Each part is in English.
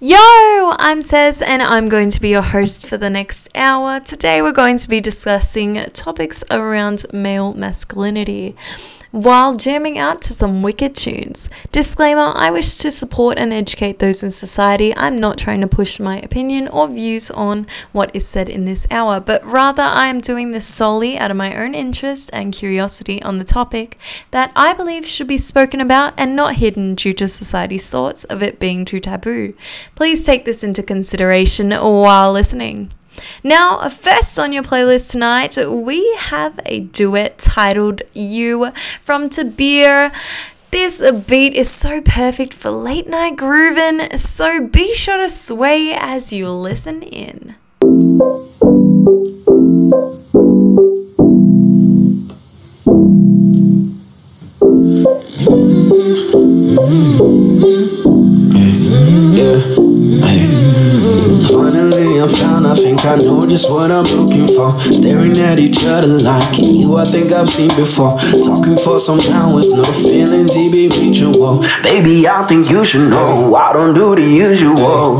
Yo, I'm Cez and I'm going to be your host for the next hour. Today we're going to be discussing topics around male masculinity while jamming out to some wicked tunes. Disclaimer I wish to support and educate those in society. I'm not trying to push my opinion or views on what is said in this hour, but rather I am doing this solely out of my own interest and curiosity on the topic that I believe should be spoken about and not hidden due to society's thoughts of it being too taboo. Please take this into consideration while listening. Now, first on your playlist tonight, we have a duet titled You from Tabir. This beat is so perfect for late night grooving, so be sure to sway as you listen in. Think I know just what I'm looking for. Staring at each other like you, I think I've seen before. Talking for some hours, no feelings, be mutual. Baby, I think you should know I don't do the usual.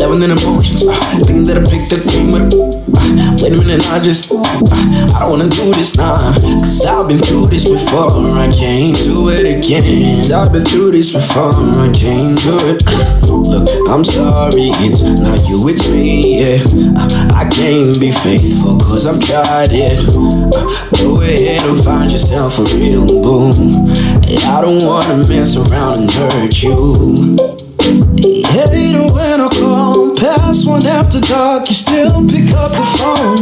Loving and emotions, uh, thinking that I picked the game with uh, Wait a minute, I just, I don't wanna do this now. Cause I've been through this before, I can't do it again. Cause I've been through this before, I can't do it. Look, I'm sorry, it's not you, it's me, yeah. I can't be faithful cause I've tried it. Go ahead and find yourself a real boom. I don't wanna mess around and hurt you. Hate when I call one after dark, you still pick up the phone.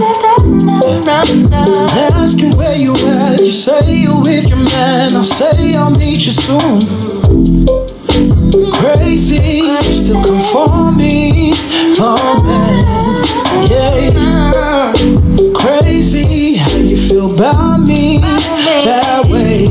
Asking where you at, you say you're with your man. I'll say I'll meet you soon. Crazy, you still come for me. Oh man, yeah. Crazy, how you feel about me that way.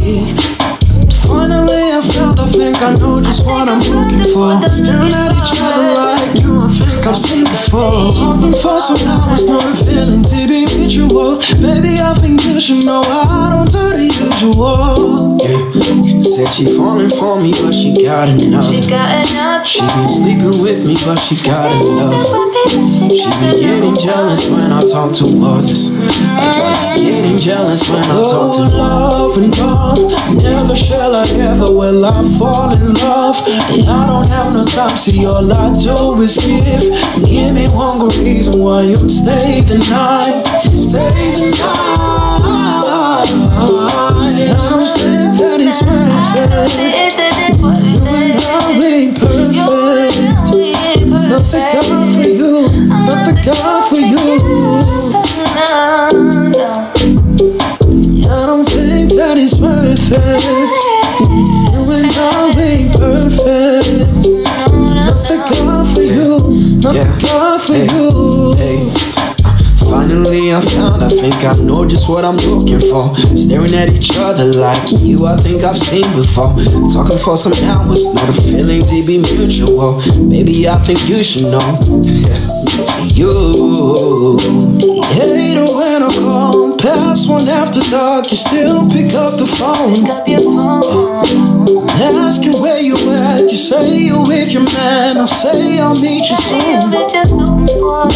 Finally, I found, I think I know just what I'm looking for. Staring at each other like you, I I've seen before. Talking for some hours, no feeling to be mutual. Baby, I think you should know I don't do the usual. Yeah, she said she falling for me, but she got enough. She got enough. She been sleeping with me, but she got enough. She been getting jealous when I talk to others. Like why you getting jealous when I talk to oh, love and love. Never shall I ever will I fall in love. And I don't have no time, see all I do is give. Give me one good reason why you stay the night. Stay the night. I don't think that it's worth it. I ain't perfect. Not I found I think I know just what I'm looking for. Staring at each other like you, I think I've seen before. Talking for some hours, know the feelings, they be mutual. Maybe I think you should know. See you. Hate it when I call past one after dark, you still pick up the phone. Pick up your phone. Asking where you at, you say you're with your man. I'll say I'll meet you soon. bitches soon, boy.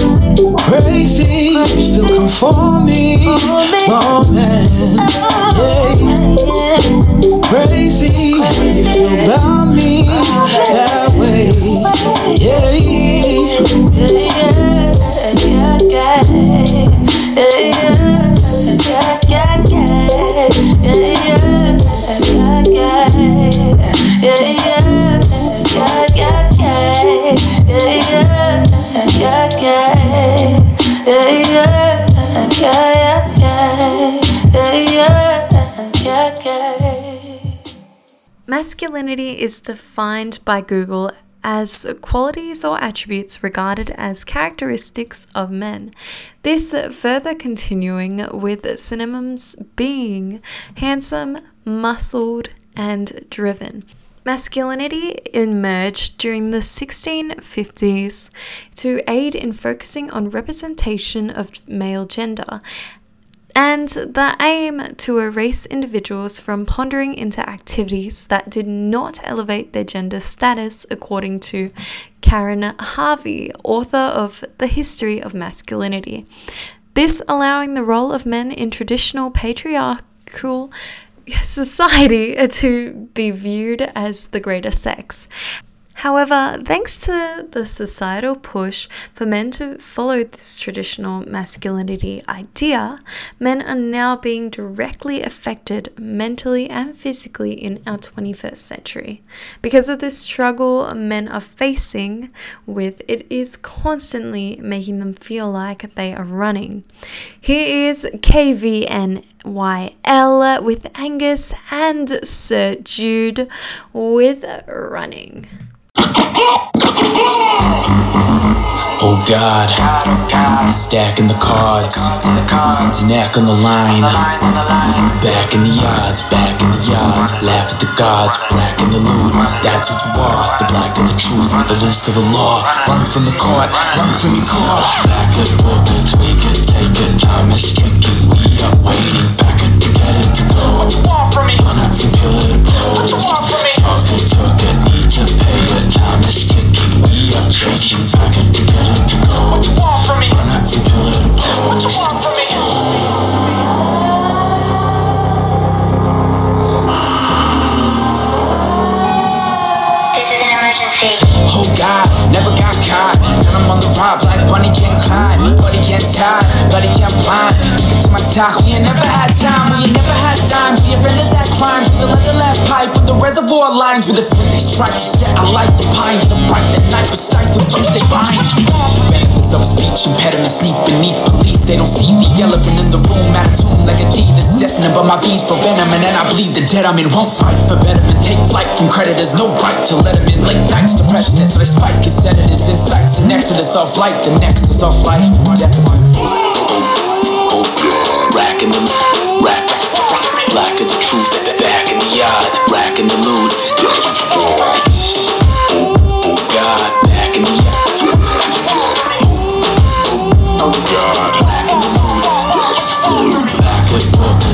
Crazy, you still come for me. Oh man, yeah. Crazy, you feel about me oh, that way. Oh, yeah, Masculinity is defined by Google as qualities or attributes regarded as characteristics of men. This further continuing with synonyms being handsome, muscled, and driven. Masculinity emerged during the 1650s to aid in focusing on representation of male gender and the aim to erase individuals from pondering into activities that did not elevate their gender status, according to Karen Harvey, author of The History of Masculinity. This allowing the role of men in traditional patriarchal society to be viewed as the greater sex. However, thanks to the societal push for men to follow this traditional masculinity idea, men are now being directly affected mentally and physically in our 21st century. Because of this struggle men are facing with, it is constantly making them feel like they are running. Here is KVNYL with Angus and Sir Jude with Running. Oh God, stacking the cards, neck on the line, back in the odds, back in the odds, laugh at the gods, black in the loot. That's what you are, the black of the truth, not the loose to the law. Run from the court, run from your car. Back it, book it, tweak it, take it, time is ticking. We are waiting, back it to get it to go. What you want from me? Run up from pillar to post. What you want from me? Talk it, took it, need to pay time. We from from from? This is an emergency. Oh God, never got caught. Then I'm on the rock like Bunny King Clyde. Buddy tired, buddy get blind. Took it to my we ain't never had time. We ain't never had dimes. We ain't relentless at crimes. With the left pipe, reservoir lines. With the foot they strike to set, I light the pine. The bright the night, with stifle juice they bind. The benefits of speech impediment sneak beneath police. They don't see the elephant in the room. Out of tune like a D that's destined, but my bees for venom. And then I bleed the dead. I'm in, won't fight for betterment. Take flight from creditors, no right to let them in. Late nights, depressionists, so they spike his sedatives, insights, an exodus off life, the nexus off life, death of Rack in the rack, black of the truth, back in the yard, rack in the loot. Oh God, back in the yard. Oh God, back in the mood. Back it, book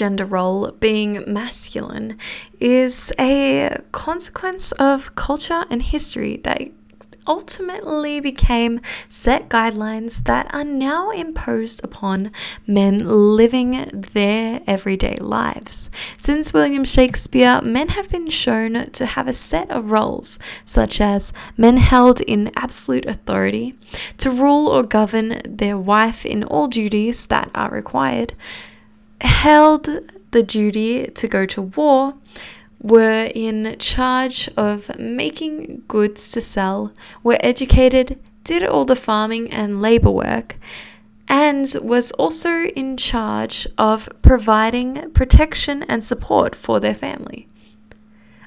gender role, being masculine, is a consequence of culture and history that ultimately became set guidelines that are now imposed upon men living their everyday lives. Since William Shakespeare, men have been shown to have a set of roles, such as men held in absolute authority, to rule or govern their wife in all duties that are required, held the duty to go to war, were in charge of making goods to sell, were educated, did all the farming and labor work, and was also in charge of providing protection and support for their family.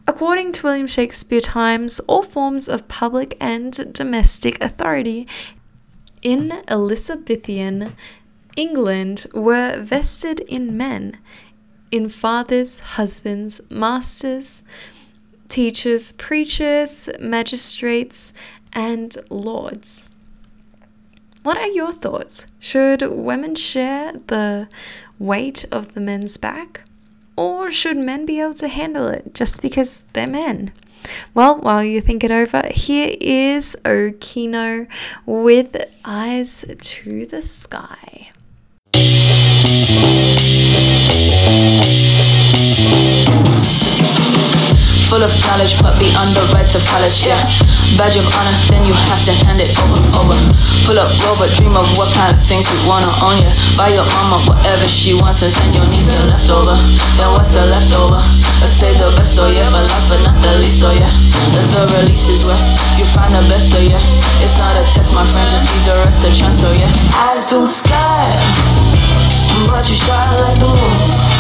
According to William Shakespeare Times, all forms of public and domestic authority in Elizabethan England were vested in men, in fathers, husbands, masters, teachers, preachers, magistrates, and lords. What are your thoughts? Should women share the weight of the men's back? Or should men be able to handle it just because they're men? Well, while you think it over, here is Okino with Eyes to the Sky. Full of knowledge, but be underbred to polish, yeah. Badge of honor, then you have to hand it over, over. Pull up rover, dream of what kind of things you wanna own, yeah. Buy your mama whatever she wants and send your niece the leftover. Then what's the leftover? Let's say the best, oh yeah, but last but not the least, oh yeah. The, the release is where you find the best, oh yeah. It's not a test, my friend, just leave the rest a chance, oh yeah. Eyes to the sky, but you shine like the moon.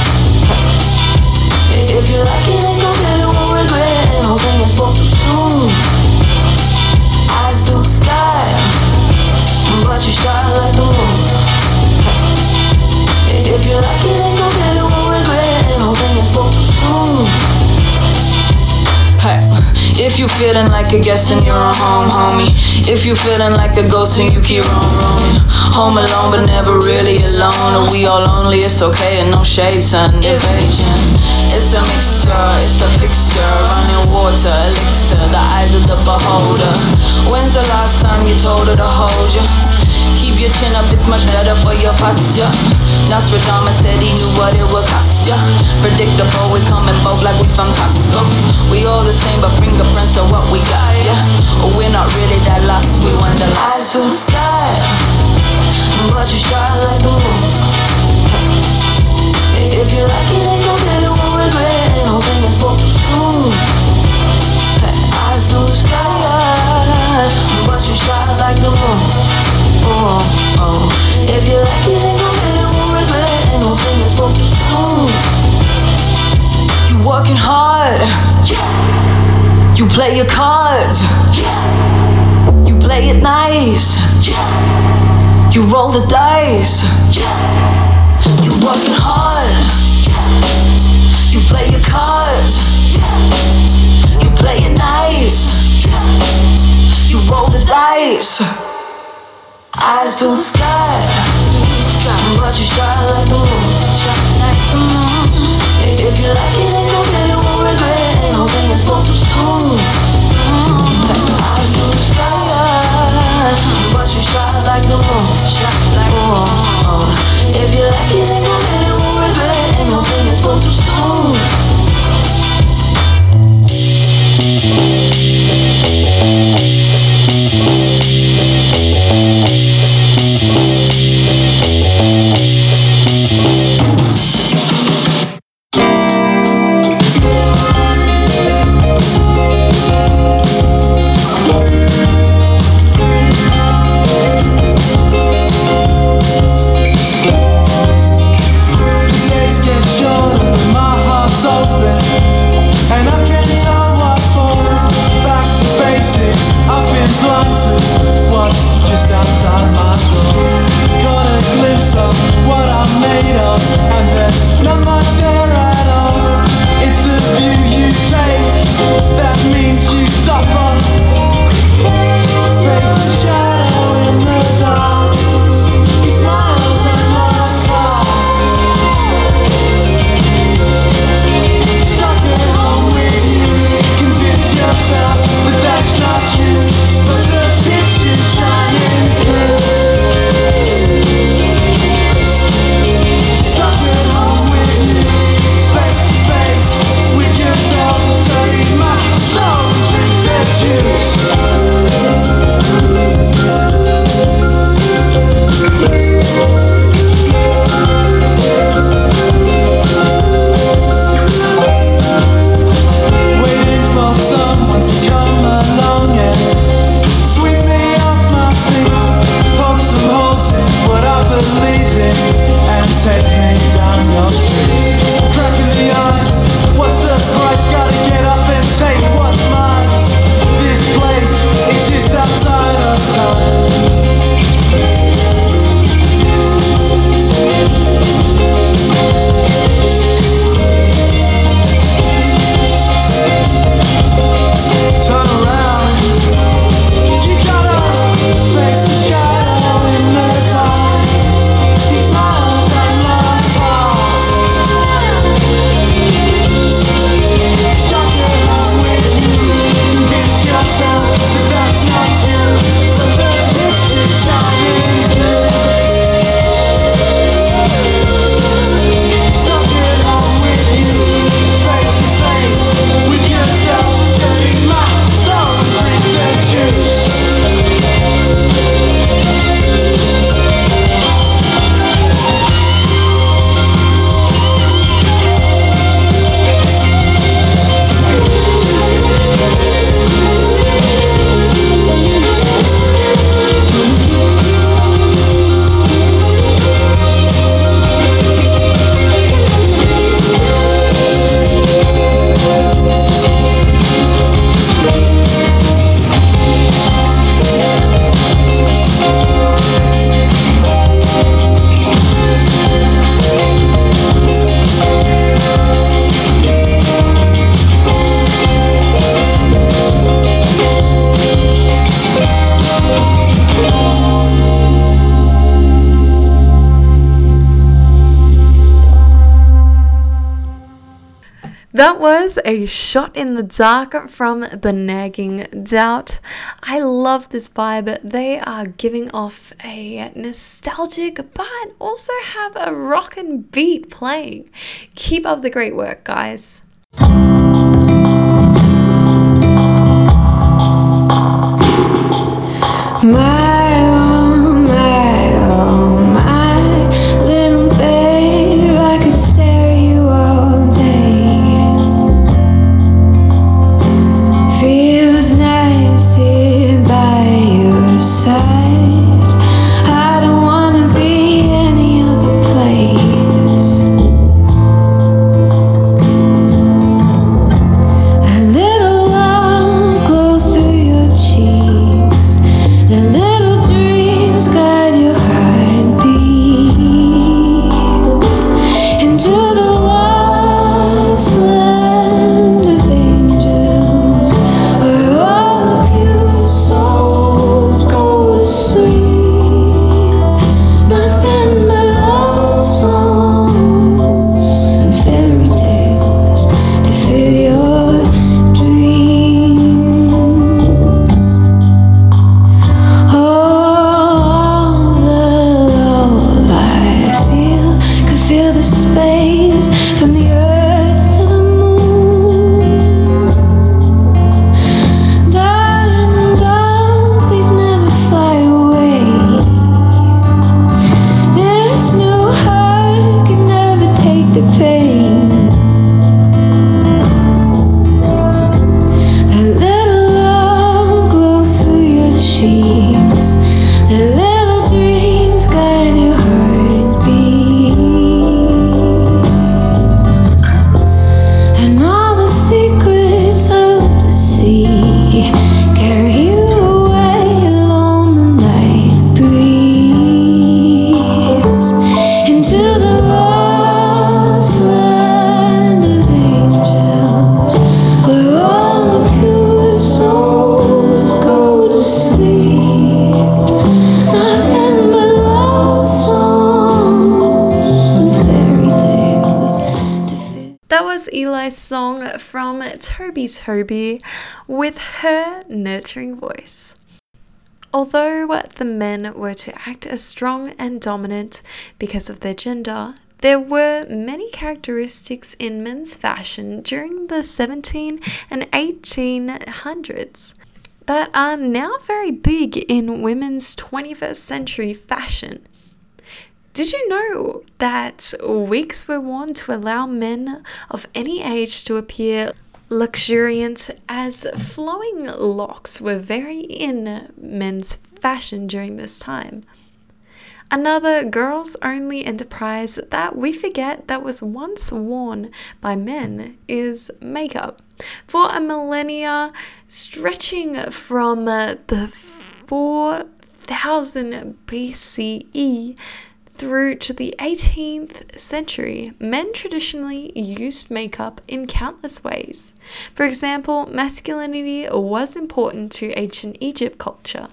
If you feeling like a guest and you're a home, homie. If you feeling like a ghost and you keep roam, roaming. Home alone, but never really alone. Or we all lonely, it's okay and no shade, son. Invasion. It's a mixture, it's a fixture. Running water, elixir, the eyes of the beholder. When's the last time you told her to hold you? Keep your chin up, it's much better for your posture. Nostradamus said he knew what it would cost ya. Predictable, we come in bulk like we from Costco. We all the same, but fingerprints are what we got, yeah. We're not really that lost, we wanderlust. Eyes to the sky, but you shine like the moon. If you like it, then go get it, won't regret it. Ain't no thing I spoke too soon. Eyes to the sky, but you shine like the moon. Oh, oh. If you like it, then go get it, won't regret it. Ain't no thing I spoke too soon. You working hard. You play your cards. You play it nice. You roll the dice. You're working hard. You play your cards. You play it nice. You roll the dice. Eyes to the sky, but you shine like the moon. Shine like the moon. If you like it, then go get it, won't regret it. Ain't no thing I spoke too soon. Eyes to the sky, but you shine like the moon. Shine like the moon. If you like it. Was a shot in the dark from the nagging doubt. I love this vibe. They are giving off a nostalgic but also have a rockin' beat playing. Keep up the great work, guys. My Toby with her nurturing voice. Although the men were to act as strong and dominant because of their gender, there were many characteristics in men's fashion during the 17 and 1800s that are now very big in women's 21st century fashion. Did you know that wigs were worn to allow men of any age to appear luxuriant as flowing locks were very in men's fashion during this time? Another girls only enterprise that we forget that was once worn by men is makeup. For a millennia stretching from the 4000 BCE through to the 18th century, men traditionally used makeup in countless ways. For example, masculinity was important to ancient Egypt culture,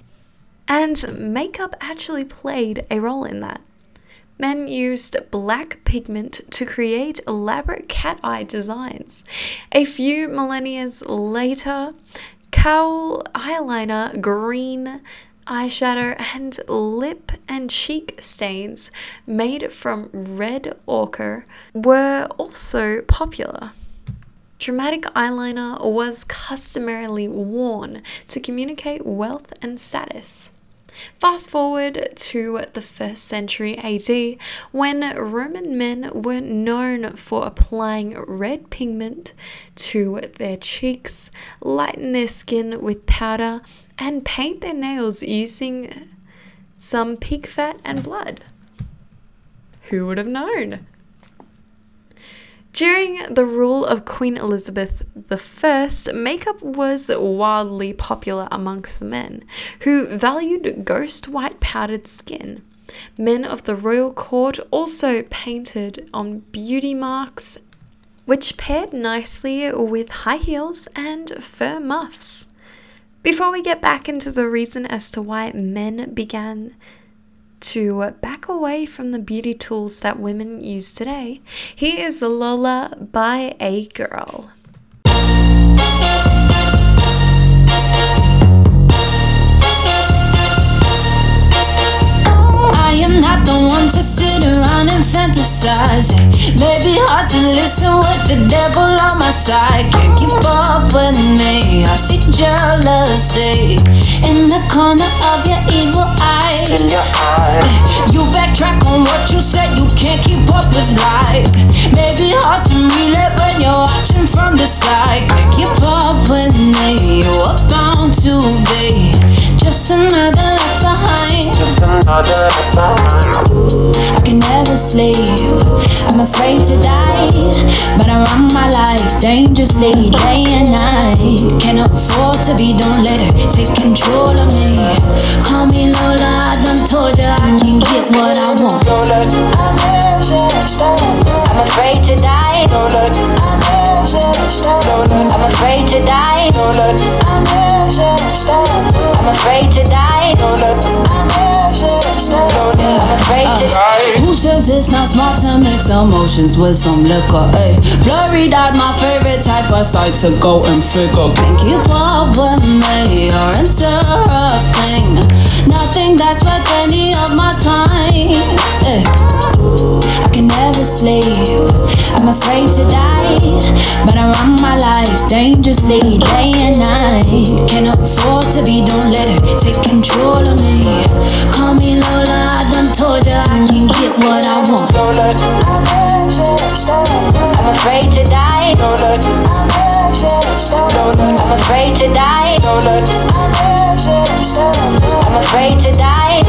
and makeup actually played a role in that. Men used black pigment to create elaborate cat eye designs. A few millennia later, kohl eyeliner, green eyeshadow, and lip and cheek stains made from red ochre were also popular. Dramatic eyeliner was customarily worn to communicate wealth and status. Fast forward to the first century AD, when Roman men were known for applying red pigment to their cheeks, lighten their skin with powder, and paint their nails using some pig fat and blood. Who would have known? During the rule of Queen Elizabeth I, makeup was wildly popular amongst the men, who valued ghost white powdered skin. Men of the royal court also painted on beauty marks, which paired nicely with high heels and fur muffs. Before we get back into the reason as to why men began to back away from the beauty tools that women use today, here is Lola by A Girl. Am not the one to sit around and fantasize. Maybe hard to listen with the devil on my side. Can't keep up with me. I see jealousy in the corner of your evil eye. In your eye. You backtrack on what you said. You can't keep up with lies. Maybe hard to relate when you're watching from the side. Can't keep up with me. You are bound to be just another left behind. I can never sleep. I'm afraid to die, but I run my life dangerously day and night. Cannot afford to be, don't let her take control of me. Call me Lola, I done told ya I can get what I want. I'm afraid to die. I'm afraid to die. I'm afraid to die. I'm afraid to die. Who says it's not smart to mix emotions with some liquor? Ay, blurry eyed, my favorite type of sight to go and figure. Can't keep up with me. You're interrupting. Nothing that's worth any of my time. Ay. I can never sleep. I'm afraid to die, but I run my life dangerously day and night. Cannot afford to be, don't let her take control of me. Call me Lola, I done told ya I can get what I want. I'm afraid to die. I'm afraid to die. I'm afraid to die.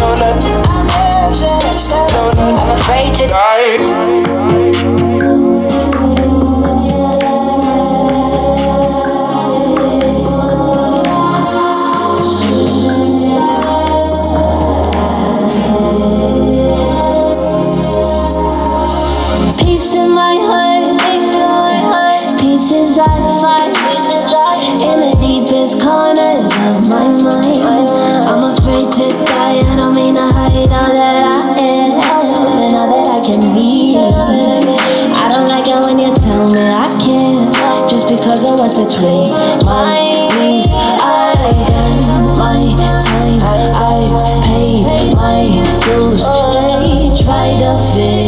I'm afraid to die. What's between my knees. I've done my time, I've paid my dues. They try to fit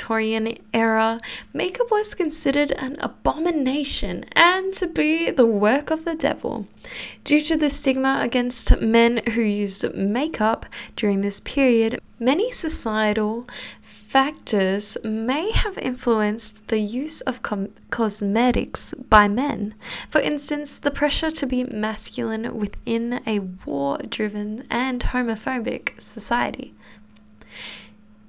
Victorian era, makeup was considered an abomination and to be the work of the devil. Due to the stigma against men who used makeup during this period, many societal factors may have influenced the use of com- cosmetics by men. For instance, the pressure to be masculine within a war driven and homophobic society.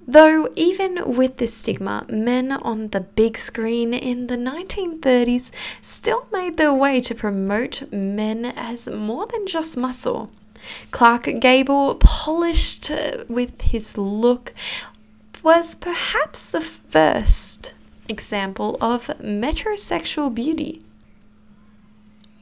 Though, even with this stigma, men on the big screen in the 1930s still made their way to promote men as more than just muscle. Clark Gable, polished with his look, was perhaps the first example of metrosexual beauty.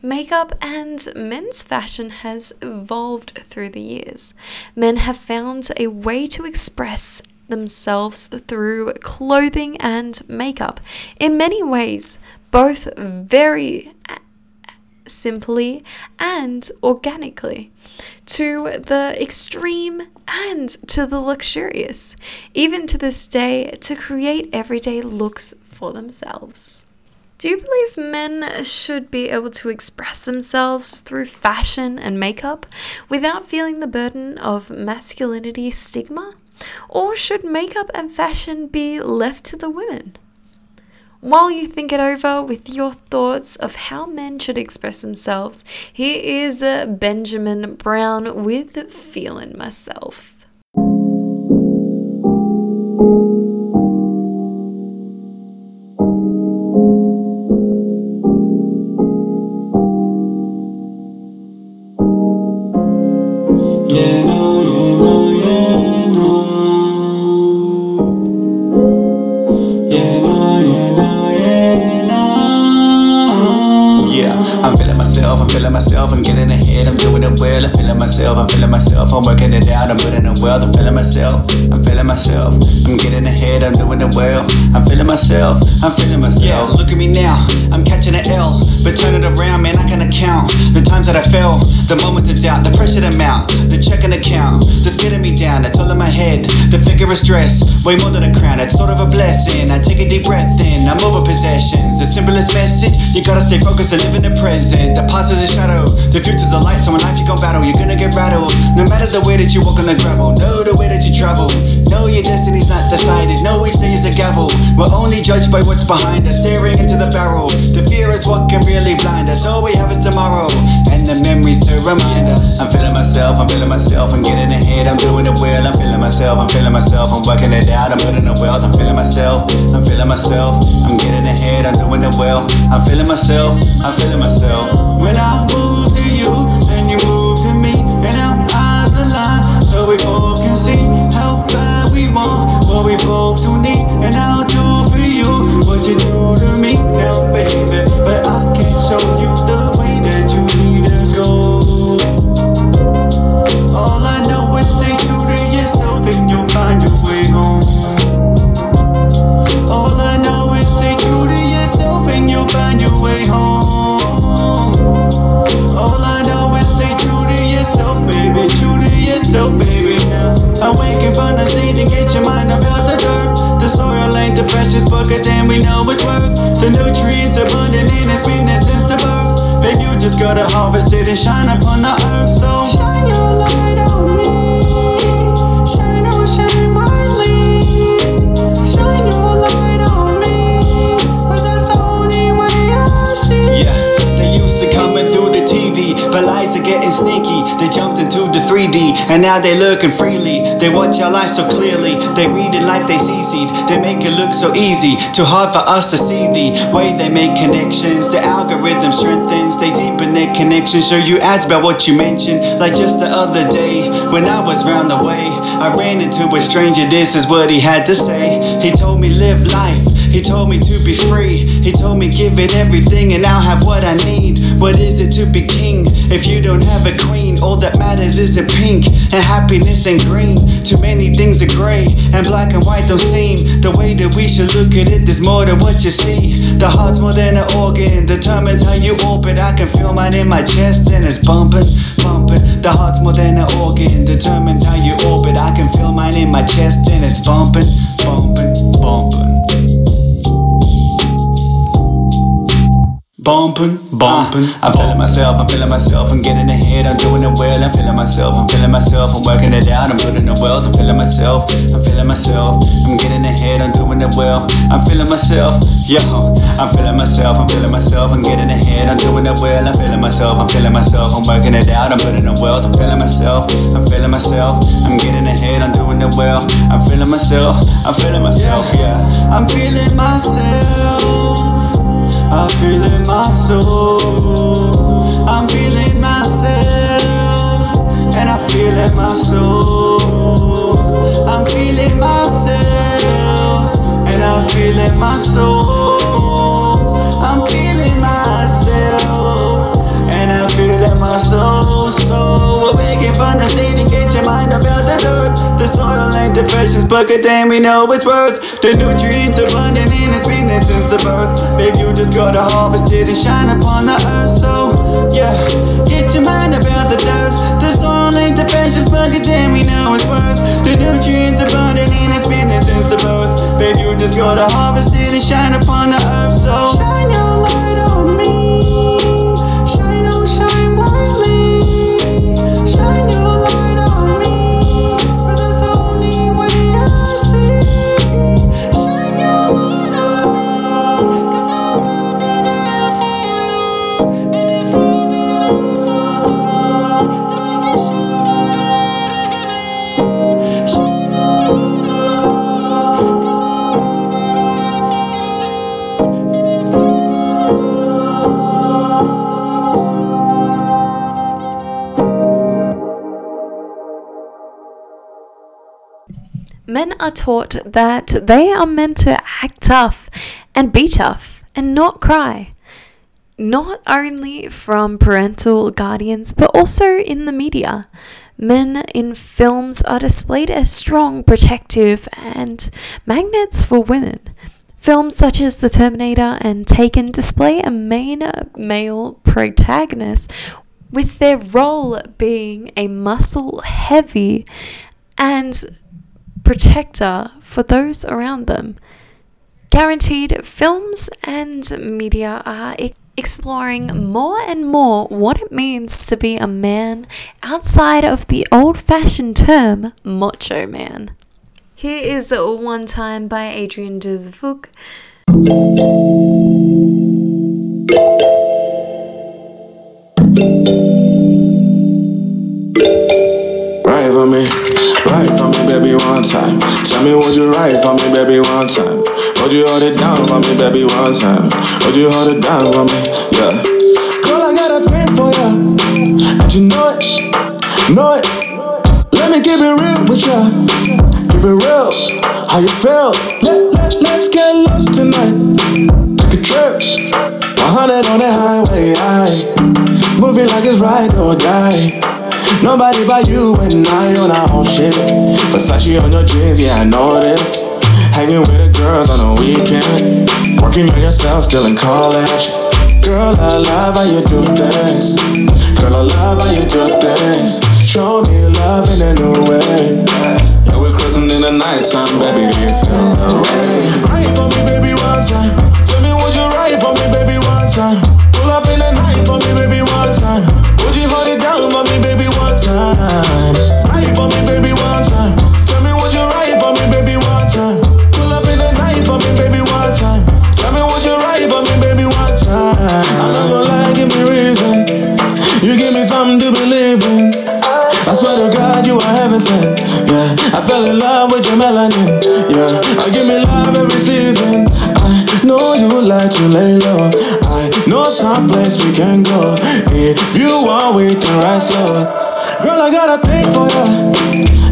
Makeup and men's fashion has evolved through the years. Men have found a way to express themselves through clothing and makeup in many ways, both very simply and organically, to the extreme and to the luxurious, even to this day, to create everyday looks for themselves. Do you believe men should be able to express themselves through fashion and makeup without feeling the burden of masculinity stigma? Or should makeup and fashion be left to the women? While you think it over with your thoughts of how men should express themselves, here is uh, Benjamin Brown with Feeling Myself. Myself, I'm getting ahead, I'm doing it well, I'm feeling myself, I'm feeling myself. Yeah, look at me now, I'm catching an L, but turn it around, man, I can account the times that I fell, the moment of doubt, the pressure to mount, the checking account, that's getting me down, it's all in my head, the figure of stress, way more than a crown, it's sort of a blessing. I take a deep breath in, I'm over possessions, the simplest message, you gotta stay focused and live in the present. The past is a shadow, the future's a light, so in life you gon' battle, you're gonna get rattled. No matter the way that you walk on the gravel, know the way that you travel. Know your destiny's not decided, No, each day is a gavel. We're only judged by what's behind us, staring into the barrel. The fear is what can really blind us, all we have is tomorrow, and the memories to remind us. I'm feeling myself, I'm feeling myself, I'm getting ahead, I'm doing it well, I'm feeling myself, I'm feeling myself, I'm working it out, I'm putting it well, I'm feeling myself, I'm feeling myself, I'm getting ahead, I'm doing it well, I'm feeling myself, I'm feeling myself. When I move to you, and you move to me, and our eyes align, so we both what we both do need, and I'll do for you what you do to me now, baby. But I can't show you the way that you need to go. All I to get your mind about the dirt. The soil ain't the freshest, but goddamn, we know it's worth. The nutrients are abundant and it's been there since the birth. Baby, you just gotta harvest it and shine upon the earth. So shine your light getting sneaky. They jumped into the 3D, and now they looking freely. They watch our life so clearly. They read it like they see seed. They make it look so easy, too hard for us to see the way they make connections. The algorithm strengthens, they deepen their connection. Show you ads about what you mentioned. Like just the other day, when I was round the way, I ran into a stranger. This is what he had to say. He told me live life. He told me to be free. He told me give it everything and I'll have what I need. What is it to be king if you don't have a queen? All that matters is in pink and happiness and green. Too many things are gray and black and white don't seem the way that we should look at it. There's more than what you see. The heart's more than an organ, determines how you orbit. I can feel mine in my chest and it's bumping, bumping. The heart's more than an organ, determines how you orbit. I can feel mine in my chest and it's bumping, bumping, bumping. Bumping, bumping. I'm feeling myself, I'm feeling myself, I'm getting ahead, I'm doing it well, I'm feeling myself, I'm feeling myself, I'm working it out, I'm putting it well, I'm feeling myself, I'm feeling myself, I'm getting ahead, I'm doing it well, I'm feeling myself, yo, I'm feeling myself, I'm feeling myself, I'm getting ahead, I'm doing it well, I'm feeling myself, I'm feeling myself, I'm working it out, I'm putting it well, I'm feeling myself, I'm feeling myself, I'm getting ahead, I'm doing it well, I'm feeling myself, I'm feeling myself, yeah, I'm feeling myself. I'm feeling my soul. I'm feeling myself. And I'm feeling my soul. I'm feeling myself. And I'm feeling my soul. I'm feeling myself. And I'm feeling my soul. So we're begging from the state and get your mind about the dirt. The soil ain't the freshest, but goddamn, we know it's worth. The nutrients are abundant in its sweetness since the birth. Babe, you just gotta harvest it and shine upon the earth. So, yeah, get your mind about the dirt. The soil ain't the freshest, but goddamn, we know it's worth. The nutrients are in its sweetness since the birth. Babe, you just gotta harvest it and shine upon the earth. So, taught that they are meant to act tough and be tough and not cry. Not only from parental guardians, but also in the media. Men in films are displayed as strong, protective, and magnets for women. Films such as The Terminator and Taken display a main male protagonist with their role being a muscle heavy and protector for those around them. Guaranteed, films and media are exploring more and more what it means to be a man outside of the old fashioned term macho man. Here is One Time by Adrian Dezvuk. Write for me, one time. Tell me, would you write for me, baby, one time? Would you hold it down for me, baby, one time? Would you hold it down for me? Yeah. Girl, I got a plan for ya, and you know it, know it. Let me keep it real with ya, keep it real. How you feel? Let let let's get lost tonight. Take a trip, 100 on the highway, I moving like it's ride or die. Nobody but you and I on our own shit. Versace on your jeans, yeah, I know. Hanging with the girls on the weekend. Working on yourself, still in college. Girl, I love how you do things. Girl, I love how you do things. Show me love in a new way. Yeah, we're cruising in the nighttime, baby. Do you feel the way? Write for me, baby, one time. Tell me, would you write for me, baby, one time? Pull up in the night for me, baby, one time. Would you hold it Yeah, I fell in love with your melanin. Yeah, I give me love every season. I know you like to lay low. I know some place we can go. If you want, we can ride slow. Girl, I got a thing for you,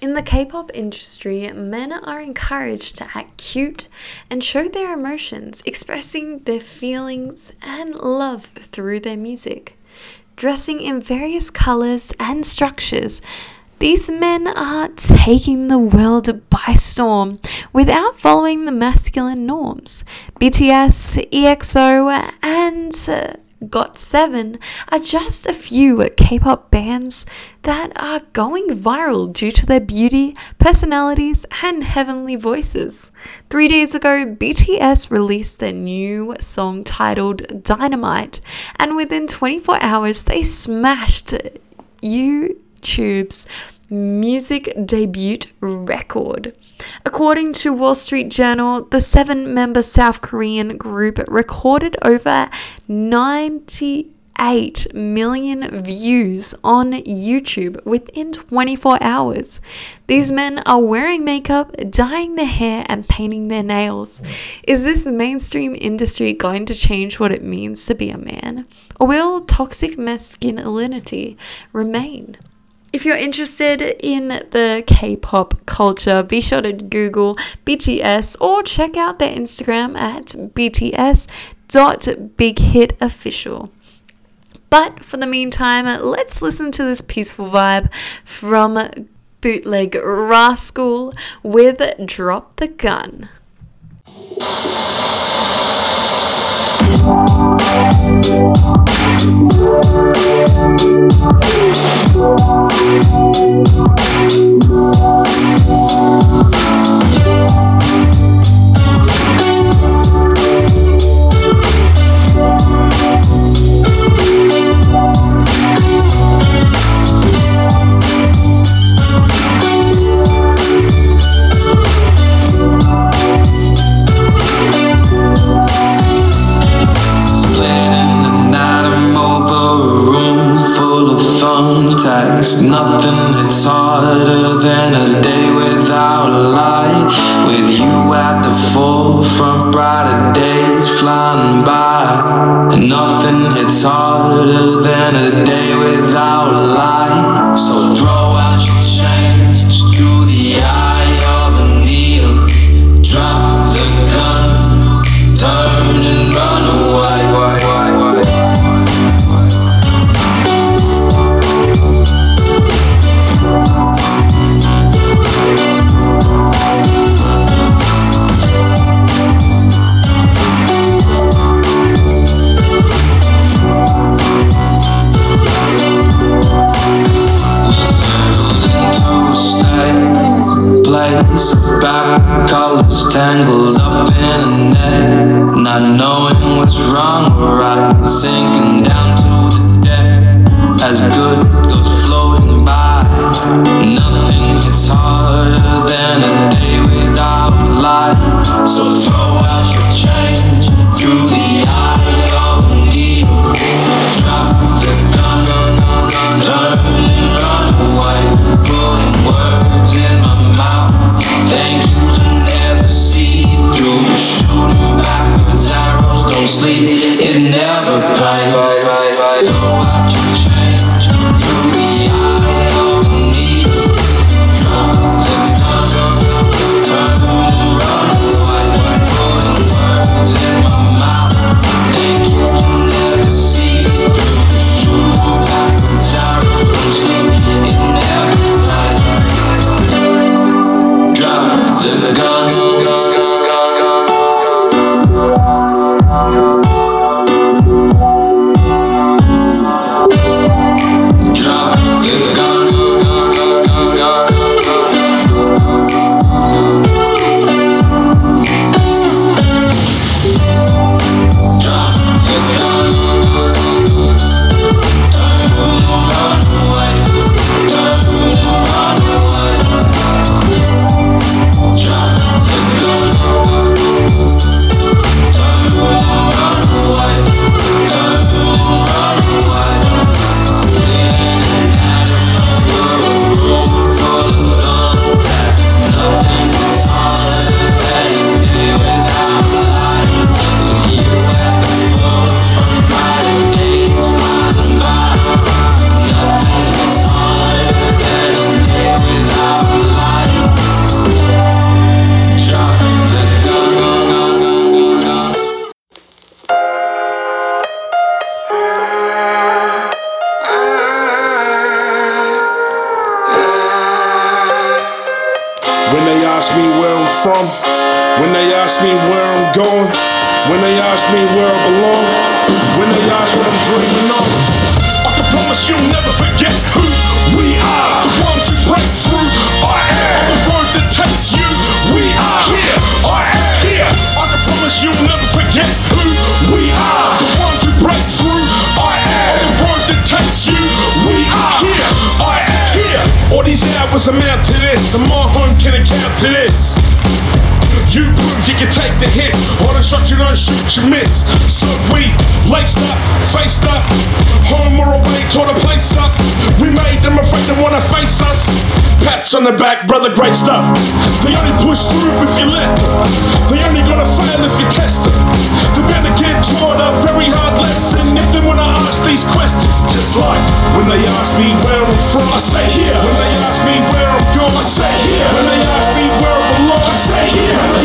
In the K pop industry, men are encouraged to act cute and show their emotions, expressing their feelings and love through their music. Dressing in various colors and structures, these men are taking the world by storm without following the masculine norms. BTS, EXO, and uh, GOT7 are just a few K pop bands that are going viral due to their beauty, personalities, and heavenly voices. Three days ago, BTS released their new song titled Dynamite, and within 24 hours, they smashed YouTube's music debut record. According to Wall Street Journal, the seven member South Korean group recorded over 98 million views on YouTube within 24 hours. These men are wearing makeup, dyeing their hair, and painting their nails. Is this mainstream industry going to change what it means to be a man? Or will toxic masculinity remain? if you're interested in the K pop culture, be sure to Google BTS or check out their Instagram at bts.bighitofficial. But for the meantime, let's listen to this peaceful vibe from bootleg rascal with Drop the Gun. so the back, brother, great stuff. They only push through if you let them. They only gonna fail if you test them. They better get taught a very hard lesson if they wanna ask these questions. Just like when they ask me where I'm from, I say here. When they ask me where I'm going, I say here. When they ask me where I belong, I say here.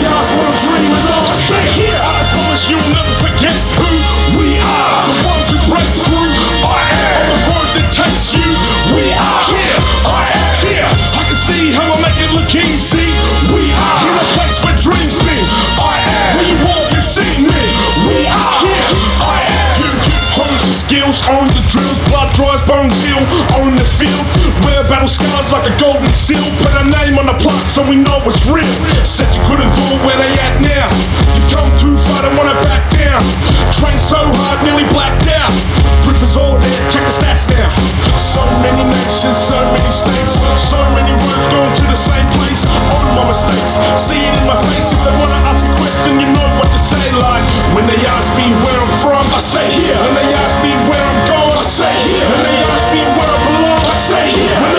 Skills, own the drills, blood dries, bones heal, on the field. Wear battle scars like a golden seal. Put a name on the plot so we know it's real. Said you couldn't do it where they at now. You've come too far, don't wanna back down. Train so hard, nearly blacked out. Is all there, check the stats now. So many nations, so many states, so many words going to the same place. Own my mistakes, see it in my face. If they wanna ask a question, you know what to say. Like when they ask me where I'm from, I say here. When they ask me where I'm going, I say here. When they ask me where I belong, I say here.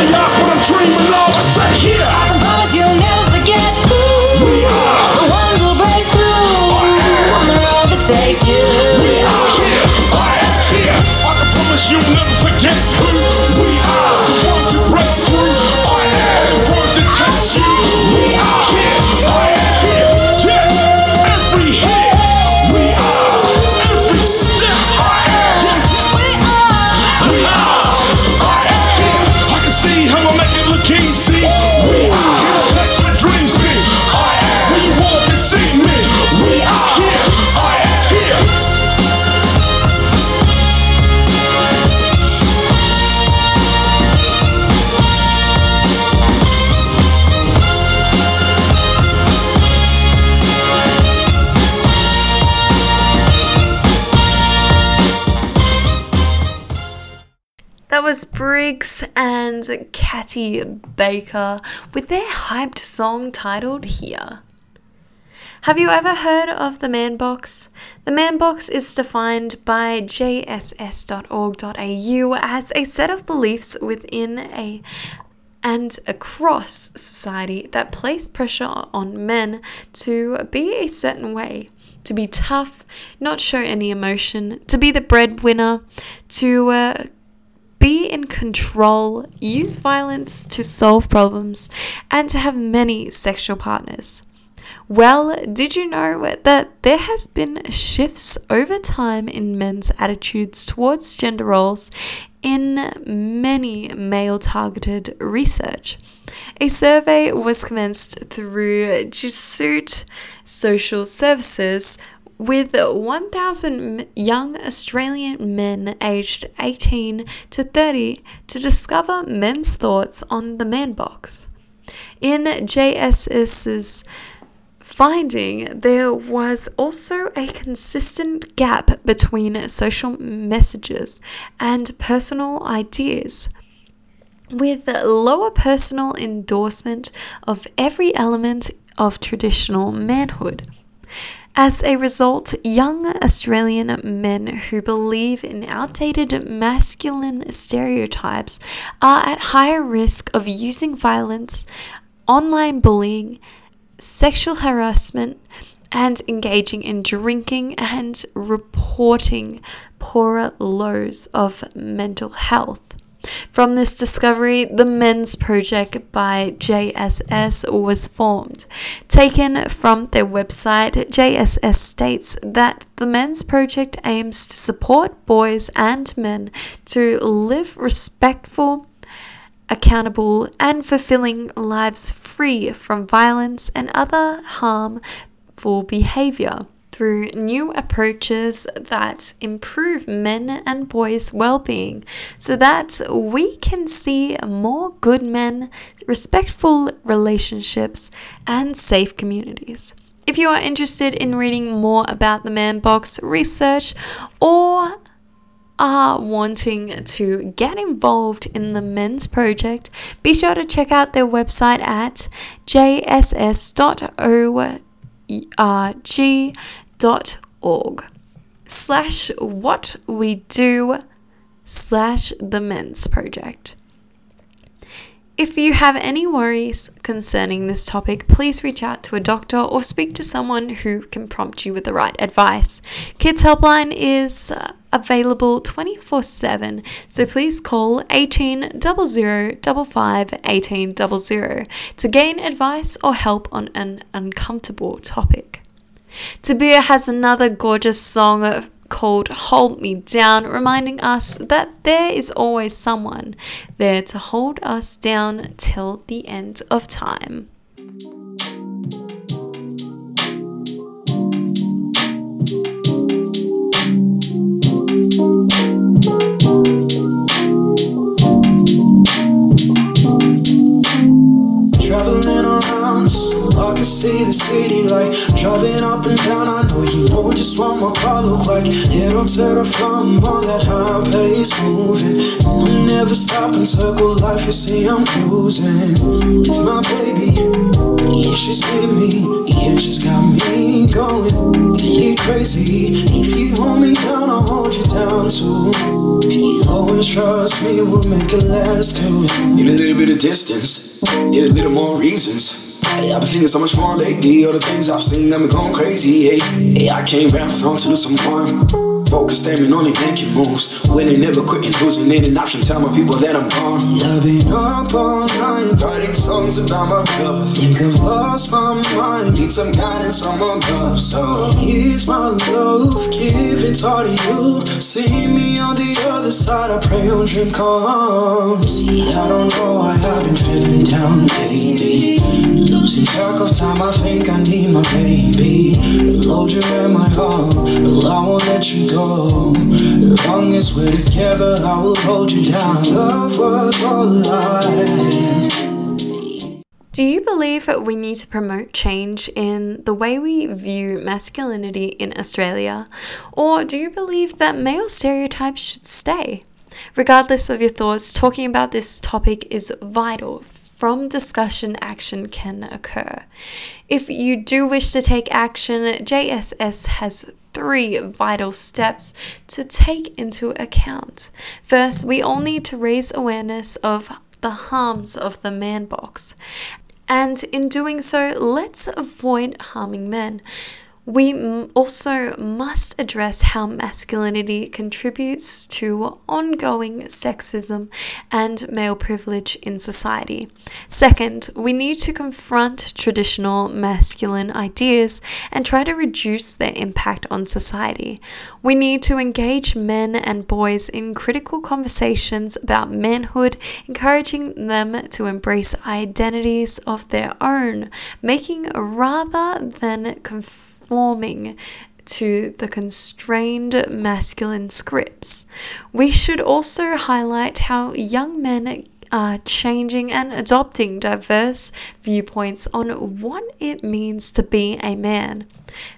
And Catty Baker with their hyped song titled Here. Have you ever heard of the man box? The man box is defined by jss.org.au as a set of beliefs within a and across society that place pressure on men to be a certain way, to be tough, not show any emotion, to be the breadwinner, to uh, be in control, use violence to solve problems, and to have many sexual partners. Well, did you know that there has been shifts over time in men's attitudes towards gender roles in many male targeted research? A survey was commenced through Jesuit Social Services with 1,000 young Australian men aged 18 to 30 to discover men's thoughts on the man box. In JSS's finding, there was also a consistent gap between social messages and personal ideas with lower personal endorsement of every element of traditional manhood. As a result, young Australian men who believe in outdated masculine stereotypes are at higher risk of using violence, online bullying, sexual harassment, and engaging in drinking and reporting poorer lows of mental health. From this discovery, the Men's Project by JSS was formed. Taken from their website, JSS states that the Men's Project aims to support boys and men to live respectful, accountable, and fulfilling lives free from violence and other harmful behavior through new approaches that improve men and boys' well being so that we can see more good men, respectful relationships, and safe communities. If you are interested in reading more about the Man Box research or are wanting to get involved in the men's project, be sure to check out their website at jss.org slash what we do slash the men's project. If you have any worries concerning this topic, please reach out to a doctor or speak to someone who can prompt you with the right advice. Kids Helpline is uh, available 24 7, so please call 18 00 55 18 00 to gain advice or help on an uncomfortable topic. Tabia has another gorgeous song called Hold Me Down, reminding us that there is always someone there to hold us down till the end of time. To the from all that high pace moving. I'm never stopping, circle life. You see, I'm cruising with my baby. Yeah, she's with me. Yeah, she's got me going really crazy. If you hold me down, I'll hold you down too. You always trust me, we'll make it last too. Need a little bit of distance, need a little more reasons. Hey, I've been thinking so much more lately. All the things I've seen got me going crazy. Hey, hey I came back from to do some more. Focus, aiming, only making moves. Winning, never quitting, losing ain't an option. Tell my people that I'm gone. I've been up all night, writing songs about my love. I think I've lost my mind. Need some guidance from above. So here's my love, give it all to you. See me on the other side. I pray your dream comes. I don't know why I've been feeling down lately. Losing track of time, I think I need my baby. Hold you in my arm, I won't let you go. As long as we're together, I will hold you down. Love was all I. Do you believe that we need to promote change in the way we view masculinity in Australia? Or do you believe that male stereotypes should stay? Regardless of your thoughts, talking about this topic is vital. From discussion, action can occur. If you do wish to take action, JSS has three vital steps to take into account. First, we all need to raise awareness of the harms of the man box. And in doing so, let's avoid harming men. We also must address how masculinity contributes to ongoing sexism and male privilege in society. Second, we need to confront traditional masculine ideas and try to reduce their impact on society. We need to engage men and boys in critical conversations about manhood, encouraging them to embrace identities of their own, making rather than conforming conforming to the constrained masculine scripts. We should also highlight how young men are changing and adopting diverse viewpoints on what it means to be a man.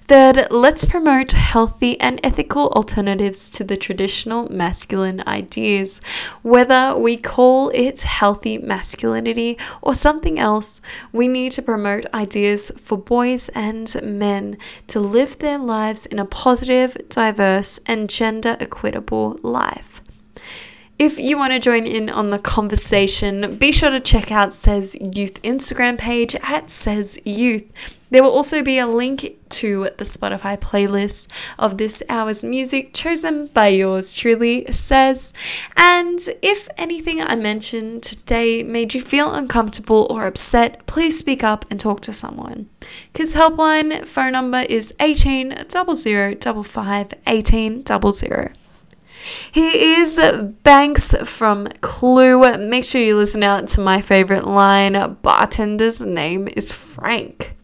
Third, let's promote healthy and ethical alternatives to the traditional masculine ideas. Whether we call it healthy masculinity or something else, we need to promote ideas for boys and men to live their lives in a positive, diverse, and gender equitable life. If you want to join in on the conversation, be sure to check out Sez Youth Instagram page at Sez Youth. There will also be a link to the Spotify playlist of this hour's music chosen by yours truly, Says. And if anything I mentioned today made you feel uncomfortable or upset, please speak up and talk to someone. Kids Helpline phone number is 18 00 55 18 00. He is Banks from Clue. Make sure you listen out to my favorite line. Bartender's name is Frank.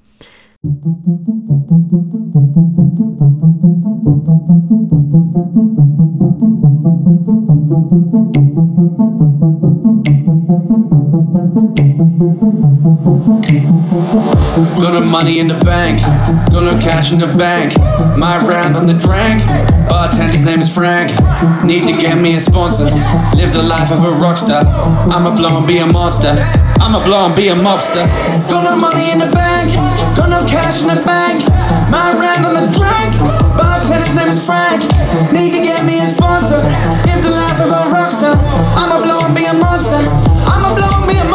Got no money in the bank, got no cash in the bank. My round on the drink, bartender's name is Frank. Need to get me a sponsor. Live the life of a rockstar. I'ma blow and be a monster. I'ma blow and be a mobster. Got no money in the bank, got no cash in the bank. My round on the drink, bartender's name is Frank. Need to get me a sponsor. Live the life of a rockstar. I'ma blow and be a monster.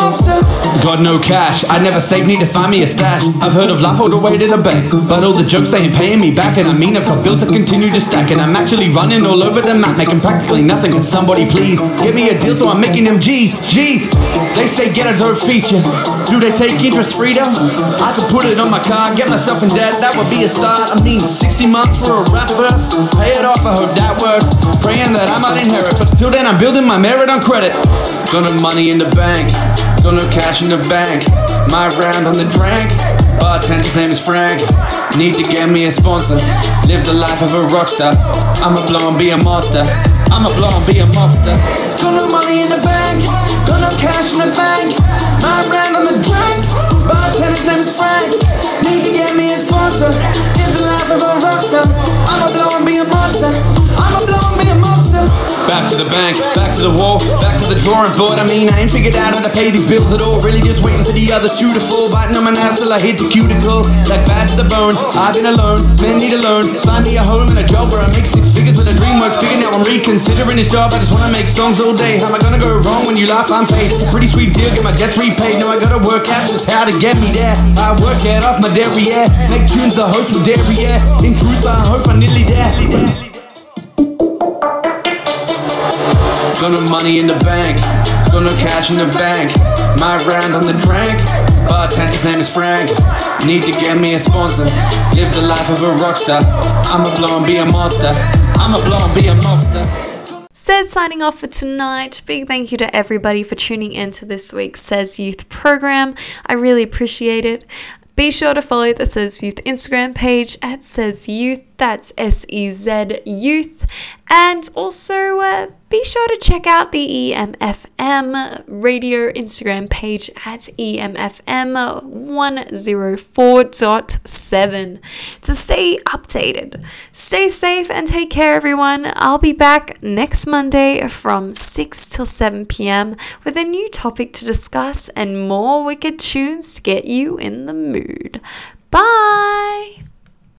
Got no cash, I never save, need to find me a stash. I've heard of life all the way to the bank, but all the jokes they ain't paying me back. And I mean, I've got bills that continue to stack, and I'm actually running all over the map, making practically nothing. Can somebody please give me a deal so I'm making them G's? G's, they say get a dope feature. Do they take interest free though? I could put it on my car, get myself in debt, that would be a start. I mean, 60 months for a rap verse, pay it off, I hope that works. Praying that I might inherit, but till then I'm building my merit on credit. Got no money in the bank, got no cash in the bank. My round on the drink, bartender's name is Frank. Need to get me a sponsor, live the life of a rockstar. I'ma blow and be a monster, I'ma blow and be a mobster. Got no money in the bank, got no cash in the bank. My round on the drink, bartender's name is Frank. Need to get me a sponsor, live the life of a rockstar. I'ma blow and be a monster, I'ma blow Back to the bank, back to the wall, back to the drawing board. I mean, I ain't figured out how to pay these bills at all. Really just waiting for the other shoe to fall. Biting on my nails till I hit the cuticle. Like bad to the bone, I've been alone, men need a loan. Find me a home and a job where I make six figures with a dream works bigger. Now I'm reconsidering this job. I just wanna make songs all day. How am I gonna go wrong when you laugh? I'm paid. It's a pretty sweet deal, get my debts repaid. Now I gotta work out just how to get me there. I work out off my derriere, make tunes the host with derriere. In truth, I hope I'm nearly there. Got no money in the bank, got no cash in the bank. My round on the drink, bartender's name is Frank. Need to get me a sponsor, live the life of a rockstar. I'ma blow and be a monster, I'ma blow and be a mobster. Says signing off for tonight. Big thank you to everybody for tuning in to this week's Sez Youth program. I really appreciate it. Be sure to follow the Sez Youth Instagram page at Sez Youth. That's S E Z Youth. And also uh, be sure to check out the EMFM radio Instagram page at E EMFM 104.7 to stay updated. Stay safe and take care, everyone. I'll be back next Monday from 6 till 7 pm with a new topic to discuss and more wicked tunes to get you in the mood. Bye!